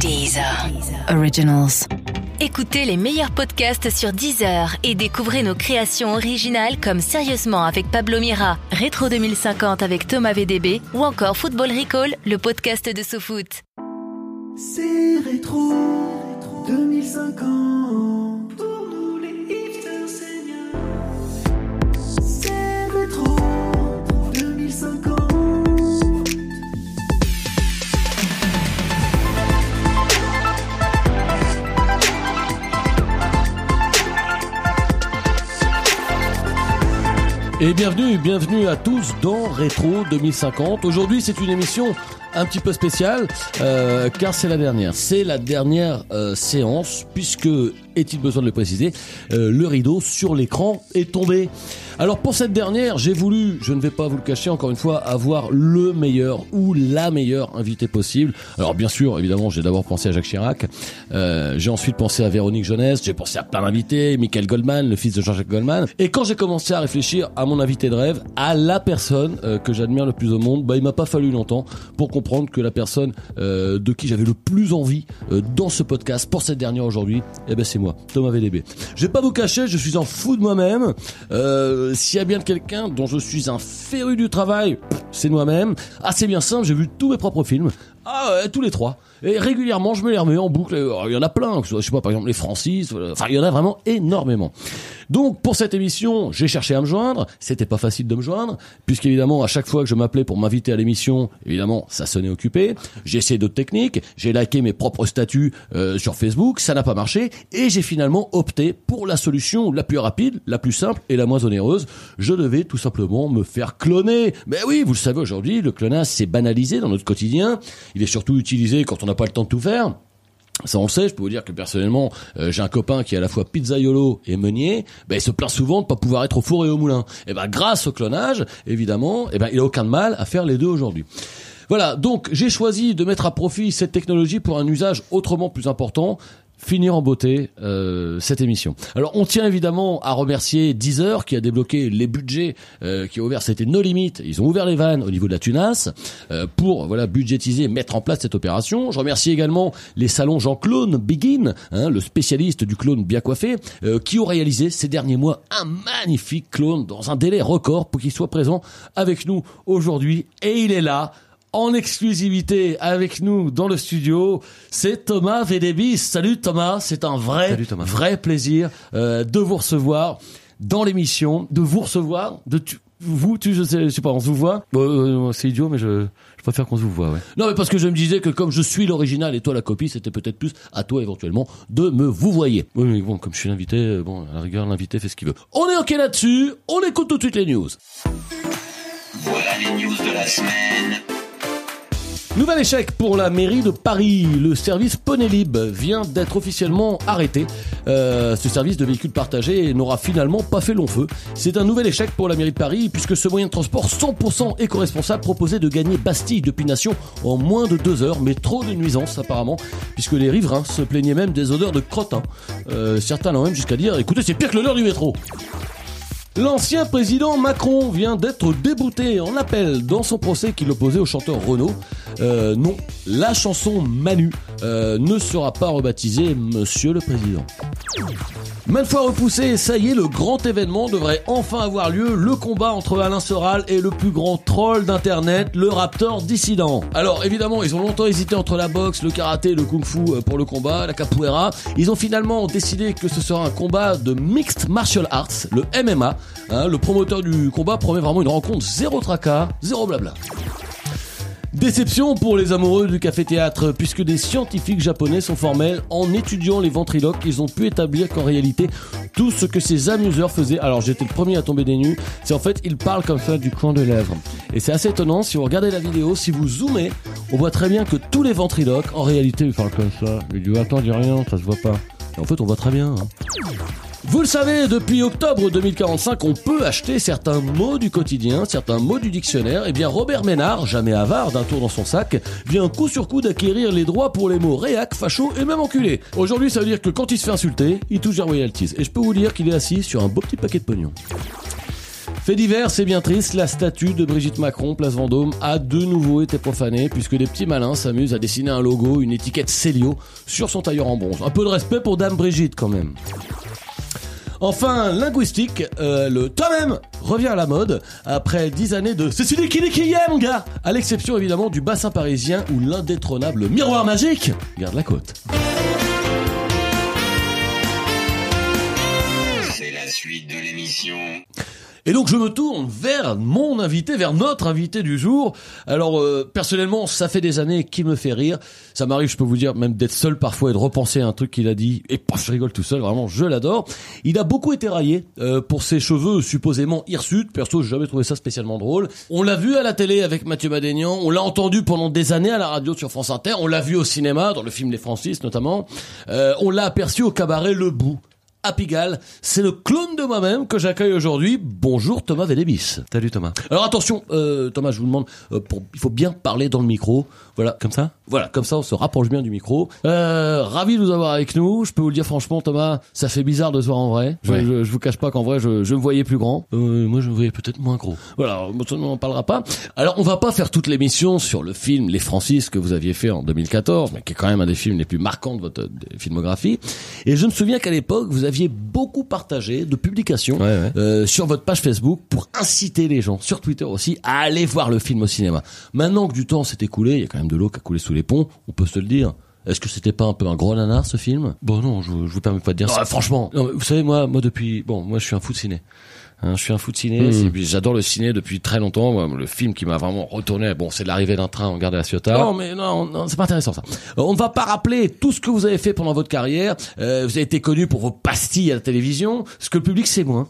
Deezer. Originals. Écoutez les meilleurs podcasts sur Deezer et découvrez nos créations originales comme Sérieusement avec Pablo Mira, Rétro 2050 avec Thomas VDB ou encore Football Recall, le podcast de sous-foot. C'est rétro 2050 Et bienvenue, bienvenue à tous dans Rétro 2050. Aujourd'hui, c'est une émission un petit peu spéciale euh, car c'est la dernière. C'est la dernière euh, séance puisque, est-il besoin de le préciser, euh, le rideau sur l'écran est tombé. Alors pour cette dernière, j'ai voulu, je ne vais pas vous le cacher encore une fois, avoir le meilleur ou la meilleure invitée possible. Alors bien sûr, évidemment, j'ai d'abord pensé à Jacques Chirac, euh, j'ai ensuite pensé à Véronique Jeunesse, j'ai pensé à plein d'invités, Michael Goldman, le fils de Jean-Jacques Goldman. Et quand j'ai commencé à réfléchir à mon invité de rêve, à la personne euh, que j'admire le plus au monde, bah il m'a pas fallu longtemps pour comprendre que la personne euh, de qui j'avais le plus envie euh, dans ce podcast pour cette dernière aujourd'hui, eh ben c'est moi, Thomas VDB. Je vais pas vous cacher, je suis un fou de moi-même. Euh, s'il y a bien quelqu'un dont je suis un féru du travail, c'est moi-même. Ah c'est bien simple, j'ai vu tous mes propres films. Ah ouais, tous les trois. Et régulièrement, je me les remets en boucle. Alors, il y en a plein. Je sais pas, par exemple, les Francis. Enfin, il y en a vraiment énormément. Donc, pour cette émission, j'ai cherché à me joindre. C'était pas facile de me joindre, puisqu'évidemment, à chaque fois que je m'appelais pour m'inviter à l'émission, évidemment, ça sonnait occupé. J'ai essayé d'autres techniques. J'ai liké mes propres statuts euh, sur Facebook. Ça n'a pas marché. Et j'ai finalement opté pour la solution la plus rapide, la plus simple et la moins onéreuse. Je devais tout simplement me faire cloner. Mais oui, vous le savez aujourd'hui, le clonage s'est banalisé dans notre quotidien. Il est surtout utilisé quand on n'a pas le temps de tout faire. Ça on sait, je peux vous dire que personnellement, euh, j'ai un copain qui est à la fois pizzaiolo et meunier, ben il se plaint souvent de pas pouvoir être au four et au moulin. Et ben grâce au clonage, évidemment, et ben il a aucun mal à faire les deux aujourd'hui. Voilà, donc j'ai choisi de mettre à profit cette technologie pour un usage autrement plus important, finir en beauté euh, cette émission. Alors on tient évidemment à remercier Deezer qui a débloqué les budgets, euh, qui a ouvert, c'était nos limites, ils ont ouvert les vannes au niveau de la tunasse euh, pour voilà budgétiser, mettre en place cette opération. Je remercie également les salons Jean-Claude Begin, hein, le spécialiste du clone bien coiffé, euh, qui ont réalisé ces derniers mois un magnifique clone dans un délai record pour qu'il soit présent avec nous aujourd'hui. Et il est là en exclusivité avec nous dans le studio, c'est Thomas Védébis. Salut Thomas, c'est un vrai, vrai plaisir euh, de vous recevoir dans l'émission, de vous recevoir, de tu- vous, tu, je sais, je sais pas, on se vous voit? Bon, euh, c'est idiot, mais je, je préfère qu'on se vous voit, ouais. Non, mais parce que je me disais que comme je suis l'original et toi la copie, c'était peut-être plus à toi éventuellement de me vous voyer. Oui, mais bon, comme je suis l'invité, euh, bon, à la rigueur, l'invité fait ce qu'il veut. On est ok là-dessus, on écoute tout de suite les news. Voilà les news de la semaine. Nouvel échec pour la mairie de Paris. Le service Ponelib vient d'être officiellement arrêté. Euh, ce service de véhicules partagés n'aura finalement pas fait long feu. C'est un nouvel échec pour la mairie de Paris puisque ce moyen de transport 100% éco-responsable proposait de gagner Bastille depuis Nation en moins de deux heures, mais trop de nuisances apparemment, puisque les riverains se plaignaient même des odeurs de crottin. Euh, certains l'ont même jusqu'à dire, écoutez, c'est pire que l'odeur du métro. L'ancien président Macron vient d'être débouté en appel dans son procès qu'il opposait au chanteur Renaud. Euh, non, la chanson Manu euh, ne sera pas rebaptisée Monsieur le Président. Maintes fois repoussé, ça y est, le grand événement devrait enfin avoir lieu, le combat entre Alain Soral et le plus grand troll d'internet, le Raptor dissident. Alors évidemment, ils ont longtemps hésité entre la boxe, le karaté, le kung-fu euh, pour le combat, la capoeira. Ils ont finalement décidé que ce sera un combat de mixed martial arts, le MMA. Hein, le promoteur du combat promet vraiment une rencontre zéro tracas, zéro blabla. Déception pour les amoureux du café-théâtre, puisque des scientifiques japonais sont formels en étudiant les ventriloques, ils ont pu établir qu'en réalité, tout ce que ces amuseurs faisaient, alors j'étais le premier à tomber des nues, c'est en fait, ils parlent comme ça du coin de lèvres. Et c'est assez étonnant, si vous regardez la vidéo, si vous zoomez, on voit très bien que tous les ventriloques, en réalité, ils parlent comme ça. Il dit, attends, dis rien, ça se voit pas. En fait, on voit très bien. hein. Vous le savez, depuis octobre 2045, on peut acheter certains mots du quotidien, certains mots du dictionnaire. Et bien, Robert Ménard, jamais avare d'un tour dans son sac, vient coup sur coup d'acquérir les droits pour les mots réac, facho et même enculé. Aujourd'hui, ça veut dire que quand il se fait insulter, il touche des royalties. Et je peux vous dire qu'il est assis sur un beau petit paquet de pognon. Fait divers, c'est bien triste, la statue de Brigitte Macron, place Vendôme, a de nouveau été profanée puisque des petits malins s'amusent à dessiner un logo, une étiquette Célio sur son tailleur en bronze. Un peu de respect pour Dame Brigitte quand même. Enfin, linguistique, euh, le toi-même revient à la mode après dix années de c'est celui qui dit qui aime, gars À l'exception évidemment du bassin parisien où l'indétrônable miroir magique garde la côte. C'est la suite de l'émission. Et donc je me tourne vers mon invité, vers notre invité du jour. Alors euh, personnellement, ça fait des années qu'il me fait rire. Ça m'arrive, je peux vous dire, même d'être seul parfois et de repenser à un truc qu'il a dit. Et paf, je rigole tout seul, vraiment, je l'adore. Il a beaucoup été raillé euh, pour ses cheveux supposément hirsutes. Perso, j'ai jamais trouvé ça spécialement drôle. On l'a vu à la télé avec Mathieu Madénian. On l'a entendu pendant des années à la radio sur France Inter. On l'a vu au cinéma, dans le film Les Francis notamment. Euh, on l'a aperçu au cabaret Le Bout à Pigalle. C'est le clone de moi-même que j'accueille aujourd'hui. Bonjour Thomas Védébis. Salut Thomas. Alors attention, euh, Thomas, je vous demande, euh, pour, il faut bien parler dans le micro. Voilà, Comme ça voilà, comme ça on se rapproche bien du micro. Euh, ravi de vous avoir avec nous. Je peux vous le dire franchement, Thomas, ça fait bizarre de se voir en vrai. Je, Ouais. je, je vous cache pas qu'en vrai, je, je me voyais plus grand. euh, Moi je me voyais peut-être moins gros. Voilà, on n'en parlera pas. Alors, on va pas faire toute l'émission sur le film Les Francis que vous aviez fait en 2014, mais qui est quand même un des films les plus marquants de votre filmographie. Et je me souviens qu'à l'époque, vous aviez beaucoup partagé de publications Ouais, ouais. euh, sur votre page Facebook pour inciter les gens, sur Twitter aussi, à aller voir le film au cinéma. Maintenant que du temps s'est écoulé, il y a quand même de l'eau qui a coulé sous les ponts, on peut se le dire. Est-ce que c'était pas un peu un gros nanar ce film? Bon non, je, je vous permets pas de dire Non, ça. franchement. Non, vous savez moi, moi depuis, bon, moi je suis un fou de ciné. Hein, je suis un fou de ciné. Hmm. J'adore le ciné depuis très longtemps. Moi, le film qui m'a vraiment retourné, bon, c'est l'arrivée d'un train en gare de la Ciotat. Non, mais non, non, c'est pas intéressant ça. Euh, On ne va pas rappeler tout ce que vous avez fait pendant votre carrière. Euh, vous avez été connu pour vos pastilles à la télévision. Ce que le public sait moins,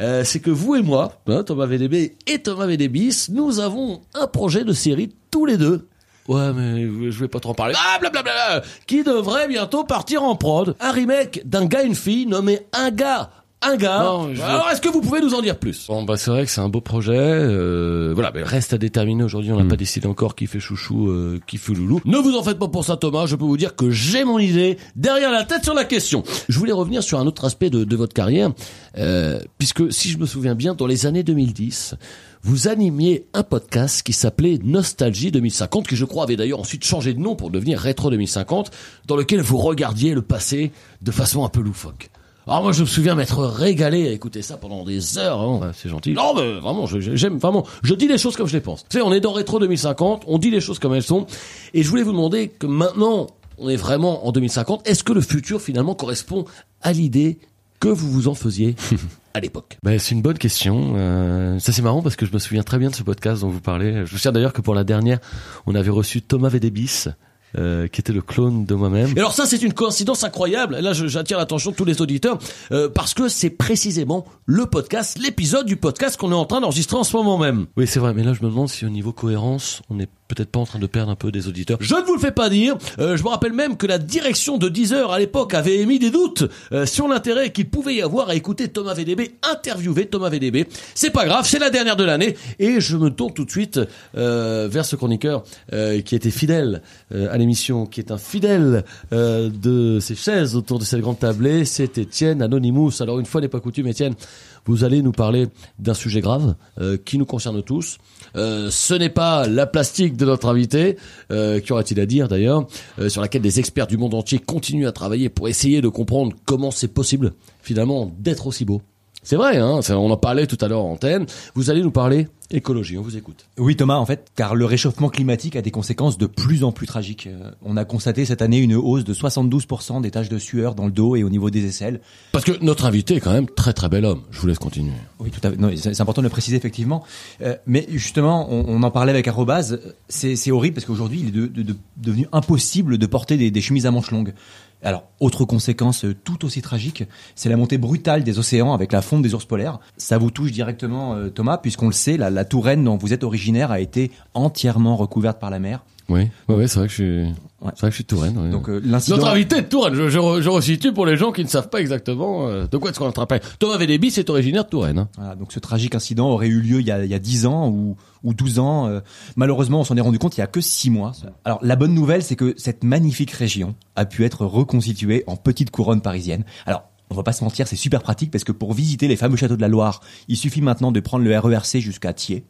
euh, c'est que vous et moi, hein, Thomas VDB et Thomas VDBis, nous avons un projet de série tous les deux. Ouais, mais je vais pas trop en parler. Ah, blablabla, qui devrait bientôt partir en prod. Un remake d'un gars et une fille nommé Un gars. Un gars. Non, je- Alors, est-ce que vous pouvez nous en dire plus? Bon bah c'est vrai que c'est un beau projet. Euh, voilà, mais reste à déterminer aujourd'hui. On n'a pas décidé encore qui fait chouchou, euh, qui fait loulou. Ne vous en faites pas pour ça, Thomas. Je peux vous dire que j'ai mon idée derrière la tête sur la question. Je voulais revenir sur un autre aspect de, de votre carrière, euh, puisque si je me souviens bien, dans les années 2010, vous animiez un podcast qui s'appelait Nostalgie 2050, qui je crois avait d'ailleurs ensuite changé de nom pour devenir Rétro 2050, dans lequel vous regardiez le passé de façon un peu loufoque. Alors moi je me souviens m'être régalé à écouter ça pendant des heures. hein. C'est gentil. Non, mais vraiment, j'aime vraiment. Je dis les choses comme je les pense. Tu sais, on est dans Rétro 2050, on dit les choses comme elles sont. Et je voulais vous demander que maintenant, on est vraiment en 2050. Est-ce que le futur finalement correspond à l'idée que vous vous en faisiez? à Bah, c'est une bonne question. Euh, ça c'est marrant parce que je me souviens très bien de ce podcast dont vous parlez. Je me souviens d'ailleurs que pour la dernière, on avait reçu Thomas Védébis, euh, qui était le clone de moi-même. Et alors ça, c'est une coïncidence incroyable. Et là, j'attire l'attention de tous les auditeurs euh, parce que c'est précisément le podcast, l'épisode du podcast qu'on est en train d'enregistrer en ce moment même. Oui, c'est vrai, mais là je me demande si au niveau cohérence, on n'est peut-être pas en train de perdre un peu des auditeurs. Je ne vous le fais pas dire. Euh, je me rappelle même que la direction de Deezer à l'époque avait émis des doutes euh, sur l'intérêt qu'il pouvait y avoir à écouter Thomas VDB interviewer Thomas VDB. C'est pas grave, c'est la dernière de l'année et je me tourne tout de suite euh, vers ce chroniqueur euh, qui était fidèle euh, à l'émission, qui est un fidèle euh, de ces chaises autour de cette grande tablée. C'est Étienne Anonymous. Alors une fois n'est pas coutume, Étienne, vous allez nous parler d'un sujet grave euh, qui nous concerne tous. Euh, ce n'est pas la plastique de notre invité, euh, qu'aurait-il à dire d'ailleurs, sur laquelle des experts du monde entier continuent à travailler pour essayer de comprendre comment c'est possible finalement d'être aussi beau. C'est vrai, hein, on en parlait tout à l'heure en antenne. Vous allez nous parler écologie, on vous écoute. Oui Thomas, en fait, car le réchauffement climatique a des conséquences de plus en plus tragiques. Euh, on a constaté cette année une hausse de 72% des taches de sueur dans le dos et au niveau des aisselles. Parce que notre invité est quand même très très bel homme. Je vous laisse continuer. Oui, tout à fait. C'est important de le préciser effectivement. Euh, mais justement, on, on en parlait avec Arrobase. C'est c'est horrible parce qu'aujourd'hui, il est de- de- de- devenu impossible de porter des, des chemises à manches longues. Alors, autre conséquence euh, tout aussi tragique, c'est la montée brutale des océans avec la fonte des ours polaires. Ça vous touche directement, euh, Thomas, puisqu'on le sait, la, la Touraine dont vous êtes originaire a été entièrement recouverte par la mer. Oui, ouais, ouais, c'est vrai que je suis, Ouais. c'est vrai que je suis Touraine. ouais. Donc euh, l'incident. Notre invité de Touraine, je, je, re- je resitue pour les gens qui ne savent pas exactement euh, de quoi est-ce qu'on est parler. Thomas Védébi, c'est originaire de Touraine. hein. Voilà, donc ce tragique incident aurait eu lieu il y a, il y a 10 ans ou, ou 12 ans. Euh, malheureusement, on s'en est rendu compte il y a que 6 mois. Alors la bonne nouvelle, c'est que cette magnifique région a pu être reconstituée en petite couronne parisienne. Alors On va pas se mentir, c'est super pratique parce que pour visiter les fameux châteaux de la Loire, il suffit maintenant de prendre le RERC jusqu'à Thiers.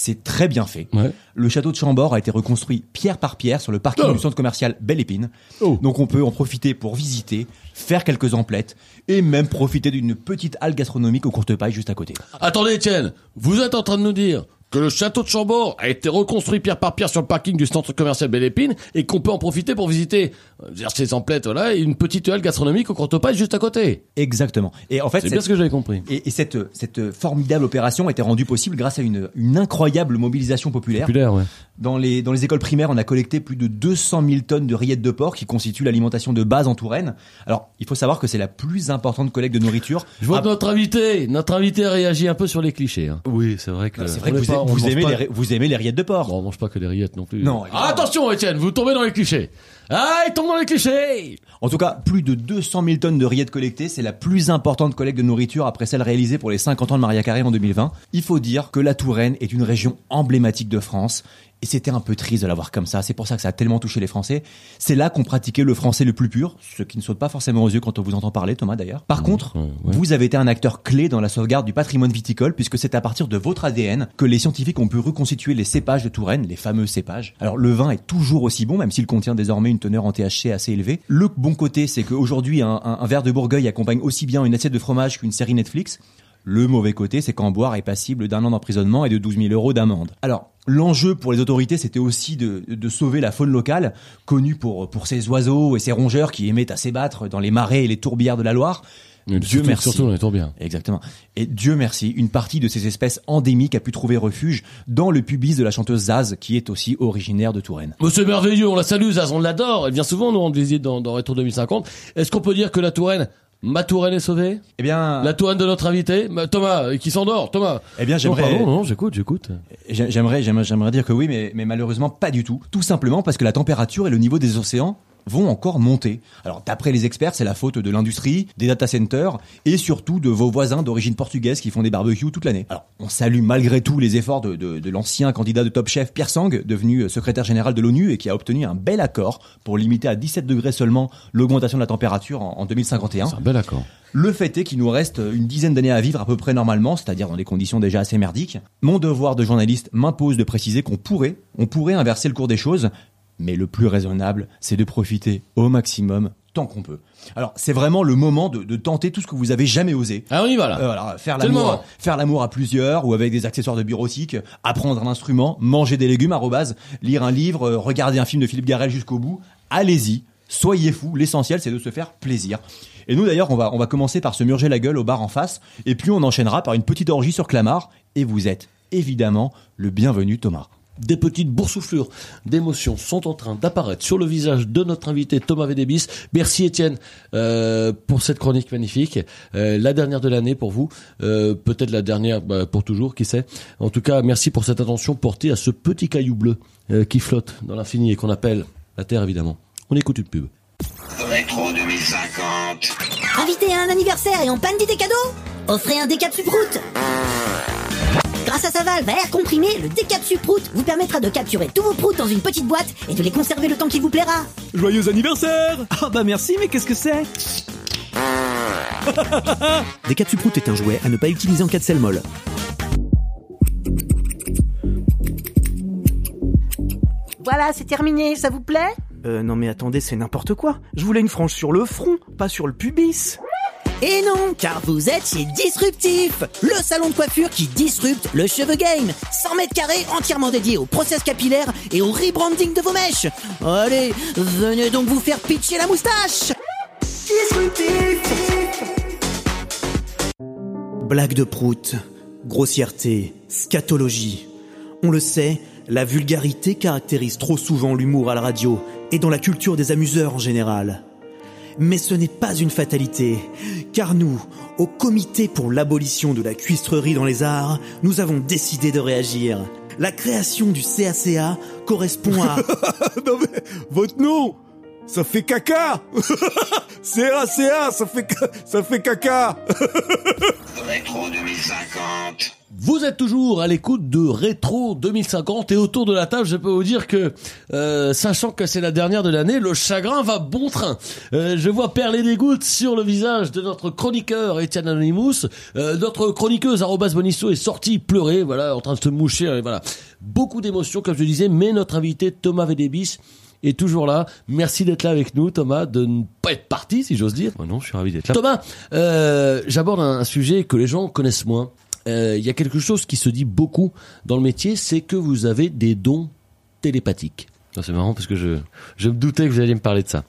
C'est très bien fait. Ouais. Le château de Chambord a été reconstruit pierre par pierre sur le parking Oh. du centre commercial Belle Épine. Oh. Donc on peut en profiter pour visiter, faire quelques emplettes et même profiter d'une petite halle gastronomique au courte paille juste à côté. Attendez, Étienne, vous êtes en train de nous dire que le château de Chambord a été reconstruit pierre par pierre sur le parking du centre commercial Belle Épine et qu'on peut en profiter pour visiter euh, ces emplettes, voilà, et une petite halle gastronomique au Courtepaille juste à côté. Exactement. Et en fait, C'est bien ce que j'avais compris. Et, et cette, cette formidable opération a été rendue possible grâce à une, une incroyable mobilisation populaire. Populaire, ouais. Dans les, dans les écoles primaires, on a collecté plus de 200 000 tonnes de rillettes de porc qui constituent l'alimentation de base en Touraine. Alors, il faut savoir que c'est la plus importante collecte de nourriture. Je vois Ah, que notre invité, notre invité réagit un peu sur les clichés. Hein. Oui, c'est vrai que. c'est vrai que vous, pas- on vous mange aimez pas- les, vous aimez les rillettes de porc. Bon, on mange pas que des rillettes non plus. Non, Ah, attention, Étienne, vous tombez dans les clichés. Ah, il tombe dans les clichés. En tout cas, plus de 200 000 tonnes de rillettes collectées, c'est la plus importante collecte de nourriture après celle réalisée pour les 50 ans de Maria Carré en 2020. Il faut dire que la Touraine est une région emblématique de France. Et c'était un peu triste de l'avoir comme ça. C'est pour ça que ça a tellement touché les Français. C'est là qu'on pratiquait le français le plus pur, ce qui ne saute pas forcément aux yeux quand on vous entend parler, Thomas d'ailleurs. Par contre, ouais, ouais. vous avez été un acteur clé dans la sauvegarde du patrimoine viticole, puisque c'est à partir de votre ADN que les scientifiques ont pu reconstituer les cépages de Touraine, les fameux cépages. Alors le vin est toujours aussi bon, même s'il contient désormais une teneur en THC assez élevée. Le bon côté, c'est qu'aujourd'hui, un, verre de Bourgogne accompagne aussi bien une assiette de fromage qu'une série Netflix. Le mauvais côté, c'est qu'en boire est passible d'un an d'emprisonnement et de 12 000 euros d'amende. Alors, l'enjeu pour les autorités, c'était aussi de, de sauver la faune locale, connue pour, pour ses oiseaux et ses rongeurs qui aimaient à s'ébattre dans les marais et les tourbières de la Loire. Mais Dieu surtout, merci. Surtout dans les tourbières. Exactement. Et Dieu merci, une partie de ces espèces endémiques a pu trouver refuge dans le pubis de la chanteuse Zaz, qui est aussi originaire de Touraine. Oh, c'est merveilleux, on la salue, Zaz, on l'adore. Elle vient souvent nous rendre visite dans, dans Rétro 2050. Est-ce qu'on peut dire que la Touraine, ma Touraine est sauvée? Eh bien, La Touraine de notre invité, Ma- Thomas, euh, qui s'endort, Thomas. eh bien, Non, j'aimerais, pardon, non, j'écoute, j'écoute. j'ai- j'aimerais, j'aimerais, j'aimerais dire que oui, mais, mais malheureusement pas du tout. Tout simplement parce que la température et le niveau des océans vont encore monter. Alors, d'après les experts, c'est la faute de l'industrie, des data centers et surtout de vos voisins d'origine portugaise qui font des barbecues toute l'année. Alors, on salue malgré tout les efforts de, de, de l'ancien candidat de Top Chef Pierre Sang, devenu secrétaire général de l'ONU et qui a obtenu un bel accord pour limiter à 17 degrés seulement l'augmentation de la température en, en 2051. C'est un bel accord. Le fait est qu'il nous reste une dizaine d'années à vivre à peu près normalement, c'est-à-dire dans des conditions déjà assez merdiques. Mon devoir de journaliste m'impose de préciser qu'on pourrait, on pourrait inverser le cours des choses, mais le plus raisonnable, c'est de profiter au maximum tant qu'on peut. Alors, c'est vraiment le moment de, de tenter tout ce que vous avez jamais osé. Ah, on y va là. Euh, voilà, faire l'amour, moment. faire l'amour à plusieurs ou avec des accessoires de bureautique, apprendre un instrument, manger des légumes arrobase, lire un livre, euh, regarder un film de Philippe Garrel jusqu'au bout. Allez-y, soyez fous. L'essentiel, c'est de se faire plaisir. Et nous, d'ailleurs, on va, on va commencer par se murger la gueule au bar en face, et puis on enchaînera par une petite orgie sur Clamart. Et vous êtes évidemment le bienvenu, Thomas. Des petites boursouflures d'émotions sont en train d'apparaître sur le visage de notre invité Thomas Védébis. Merci Étienne euh, pour cette chronique magnifique. Euh, la dernière de l'année pour vous, euh, peut-être la dernière bah, pour toujours, qui sait. En tout cas, merci pour cette attention portée à ce petit caillou bleu euh, qui flotte dans l'infini et qu'on appelle la Terre évidemment. On écoute une pub. Rétro 2050. Invité à un anniversaire et en panne d'idées cadeaux Offrez un décap Suprout Grâce à sa valve à air comprimé, le décap Suprout vous permettra de capturer tous vos proutes dans une petite boîte et de les conserver le temps qu'il vous plaira. Joyeux anniversaire Ah bah merci, mais qu'est-ce que c'est? Décapsuprout est un jouet à ne pas utiliser en cas de sel molle. Voilà, c'est terminé, ça vous plaît? Euh, non mais attendez, c'est n'importe quoi. Je voulais une frange sur le front, pas sur le pubis. Et non, car vous êtes chez Disruptif, le salon de coiffure qui disrupte le cheveu game. 100 mètres carrés entièrement dédiés au process capillaire et au rebranding de vos mèches. Allez, venez donc vous faire pitcher la moustache Blague de prout, grossièreté, scatologie. On le sait, la vulgarité caractérise trop souvent l'humour à la radio et dans la culture des amuseurs en général. Mais ce n'est pas une fatalité, car nous, au comité pour l'abolition de la cuistrerie dans les arts, nous avons décidé de réagir. La création du CACA correspond à... non mais, votre nom ça fait caca CA, ça fait, ca- ça fait caca Rétro 2050. Vous êtes toujours à l'écoute de Rétro 2050 et autour de la table, je peux vous dire que, euh, sachant que c'est la dernière de l'année, le chagrin va bon train. Euh, je vois perler des gouttes sur le visage de notre chroniqueur Étienne Anonymous. Euh, notre chroniqueuse Arobas Bonisso est sortie pleurer, voilà, en train de se moucher, et voilà. Beaucoup d'émotions, comme je le disais, mais notre invité Thomas Védébis est toujours là. Merci d'être là avec nous, Thomas, de ne pas être parti, si j'ose dire. Oh non, je suis ravi d'être là. Thomas, euh, j'aborde un sujet que les gens connaissent moins. Euh, Il y a quelque chose qui se dit beaucoup dans le métier, c'est que vous avez des dons télépathiques. Non, C'est marrant parce que je, je me doutais que vous alliez me parler de ça.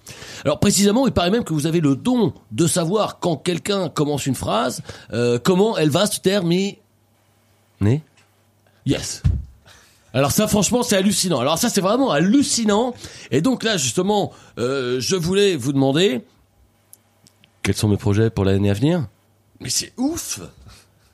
Alors précisément, il paraît même que vous avez le don de savoir quand quelqu'un commence une phrase, euh, comment elle va se terminer. Né Yes. Alors ça, franchement, c'est hallucinant. Alors ça, c'est vraiment hallucinant. Et donc là, justement, euh, je voulais vous demander, Quels sont mes projets pour l'année à venir? Mais c'est ouf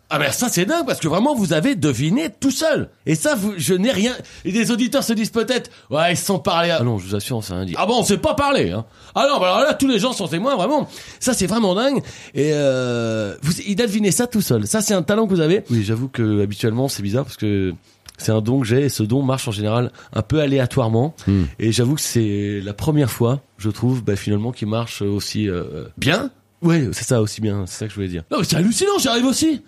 Ah ben ça c'est dingue parce que vraiment vous avez deviné tout seul. Et ça vous, je n'ai rien. Et des auditeurs se disent peut-être ouais ils se sont parlé. À... Ah non, je vous assure, c'est un dit. Ah bon on s'est pas parlé. Hein. Ah non bah alors là tous les gens sont témoins vraiment. Ça c'est vraiment dingue. Et euh, vous, il a deviné ça tout seul. Ça c'est un talent que vous avez. Oui, j'avoue que habituellement c'est bizarre parce que c'est un don que j'ai et ce don marche en général un peu aléatoirement. Hmm. Et j'avoue que c'est la première fois, je trouve, bah, finalement, qui marche aussi euh, Bien? Ouais, c'est ça aussi bien. C'est ça que je voulais dire. Non mais c'est hallucinant j'arrive aussi.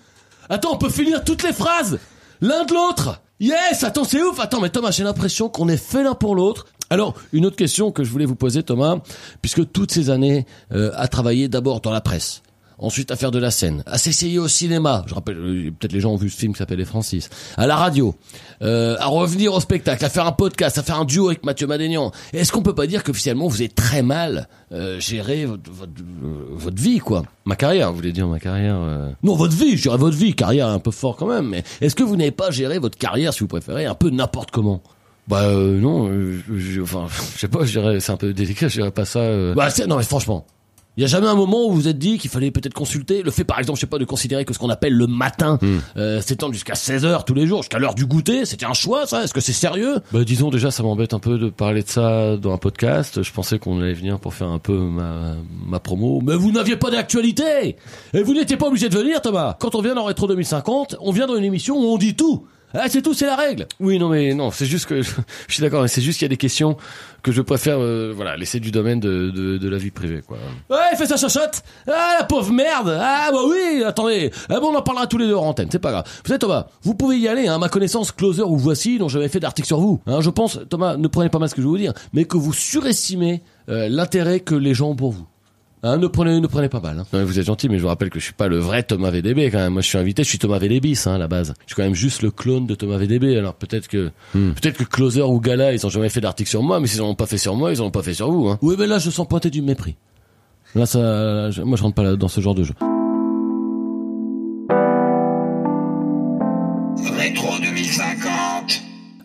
Attends on peut finir toutes les phrases l'un de l'autre. Yes attends c'est ouf. Attends mais Thomas j'ai l'impression qu'on est fait l'un pour l'autre. Alors, une autre question que je voulais vous poser, Thomas, puisque toutes ces années euh, à travailler d'abord dans la presse, ensuite à faire de la scène, à s'essayer au cinéma, je rappelle, euh, peut-être les gens ont vu ce film qui s'appelle Les Francis, à la radio, euh, à revenir au spectacle, à faire un podcast, à faire un duo avec Mathieu Madénian. Est-ce qu'on peut pas dire qu'officiellement vous avez très mal euh, géré votre, votre, euh, votre vie, quoi? Ma carrière, vous voulez dire ma carrière euh, non, votre vie, je dirais votre vie, carrière un peu fort quand même, mais est-ce que vous n'avez pas géré votre carrière, si vous préférez, un peu n'importe comment? Bah euh, non, euh, je, enfin, je sais pas, je dirais, c'est un peu délicat, je dirais pas ça. euh. Bah, non, mais franchement. Il y a jamais un moment où vous vous êtes dit qu'il fallait peut-être consulter le fait par exemple je sais pas de considérer que ce qu'on appelle le matin euh, s'étend jusqu'à 16 heures tous les jours jusqu'à l'heure du goûter c'était un choix ça? Est-ce que c'est sérieux? Bah disons déjà, ça m'embête un peu de parler de ça dans un podcast. Je pensais qu'on allait venir pour faire un peu ma, ma promo. mais vous n'aviez pas d'actualité! Et vous n'étiez pas obligé de venir Thomas! Quand on vient dans Rétro 2050 on vient dans une émission où on dit tout ah, c'est tout c'est la règle Oui, non, mais non, c'est juste que je, je suis d'accord, mais c'est juste qu'il y a des questions que je préfère, euh, voilà, laisser du domaine de, de, de la vie privée, quoi. Ouais, fais sa chochotte. Ah, la pauvre merde. Ah, bah oui, attendez. Ah bon, on en parlera tous les deux en antenne, c'est pas grave. Vous savez, Thomas, vous pouvez y aller, hein, à ma connaissance, Closer ou Voici, dont j'avais fait d'articles sur vous. Hein, je pense, Thomas, ne prenez pas mal ce que je vais vous dire, mais que vous surestimez euh, l'intérêt que les gens ont pour vous. Hein, ne prenez, ne prenez pas mal. Hein. Non, mais vous êtes gentil, mais je vous rappelle que je suis pas le vrai Thomas VDB, quand même. Moi, je suis invité, je suis Thomas VDBis, hein, à la base. Je suis quand même juste le clone de Thomas VDB. Alors, peut-être que, peut-être que Closer ou Gala, ils ont jamais fait d'article sur moi, mais s'ils en ont pas fait sur moi, ils en ont pas fait sur vous, hein. Oui, mais là, je sens pointer du mépris. Là, ça, je- moi, je rentre pas là- dans ce genre de jeu.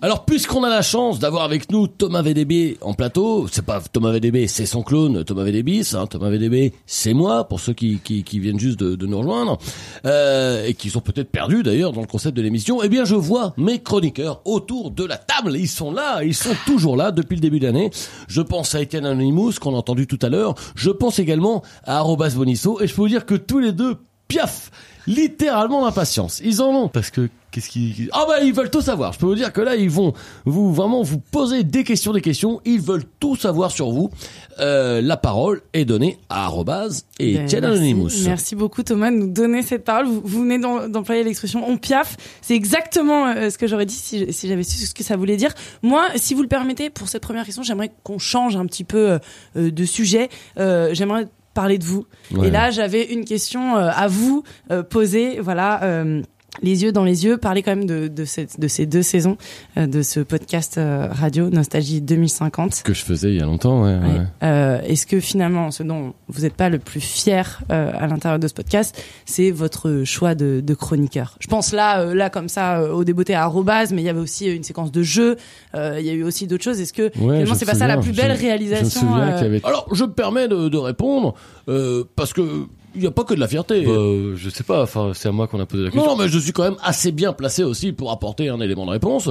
Alors, puisqu'on a la chance d'avoir avec nous Thomas VDB en plateau, c'est pas Thomas VDB, c'est son clone Thomas VDB, hein, Thomas VDB, c'est moi, pour ceux qui, viennent juste de, nous rejoindre, euh, et qui sont peut-être perdus d'ailleurs dans le concept de l'émission, eh bien je vois mes chroniqueurs autour de la table, ils sont là, ils sont toujours là depuis le début de l'année. Je pense à Étienne Anonymous, qu'on a entendu tout à l'heure, je pense également à Arobas Bonisso, et je peux vous dire que tous les deux, piaf, littéralement d'impatience. Ils en ont Parce que, qu'est-ce qui, ah bah ils veulent tout savoir. Je peux vous dire que là ils vont vous vraiment vous poser des questions, des questions. Ils veulent tout savoir sur vous. Euh, la parole est donnée à arrobase et Ben, merci. Anonymous. Merci beaucoup Thomas de nous donner cette parole. Vous, vous venez d'employer l'expression on piaffe. C'est exactement euh, ce que j'aurais dit si, si j'avais su ce que ça voulait dire. Moi, si vous le permettez, pour cette première question, j'aimerais qu'on change un petit peu euh, de sujet. Euh, j'aimerais parler de vous. Ouais. Et là, j'avais une question euh, à vous euh, poser. Voilà. Les yeux dans les yeux, parler quand même de, de, cette- de ces deux saisons euh, de ce podcast euh, radio Nostalgie 2050. que je faisais il y a longtemps, ouais, ouais. Ouais. Euh, Est-ce que finalement, ce dont vous n'êtes pas le plus fier euh, à l'intérieur de ce podcast, c'est votre choix de, de chroniqueur? Je pense là, euh, là comme ça, euh, au débeauté à Arrobase, mais il y avait aussi une séquence de jeu. euh, Il y a eu aussi d'autres choses. Est-ce que Ouais, finalement c'est pas ça la plus belle Je- réalisation Je me souviens euh, qu'il y avait Alors je me permets de, de répondre euh, parce que Il n'y a pas que de la fierté. Bah, je sais pas, enfin, c'est à moi qu'on a posé la question. Non, mais je suis quand même assez bien placé aussi pour apporter un élément de réponse.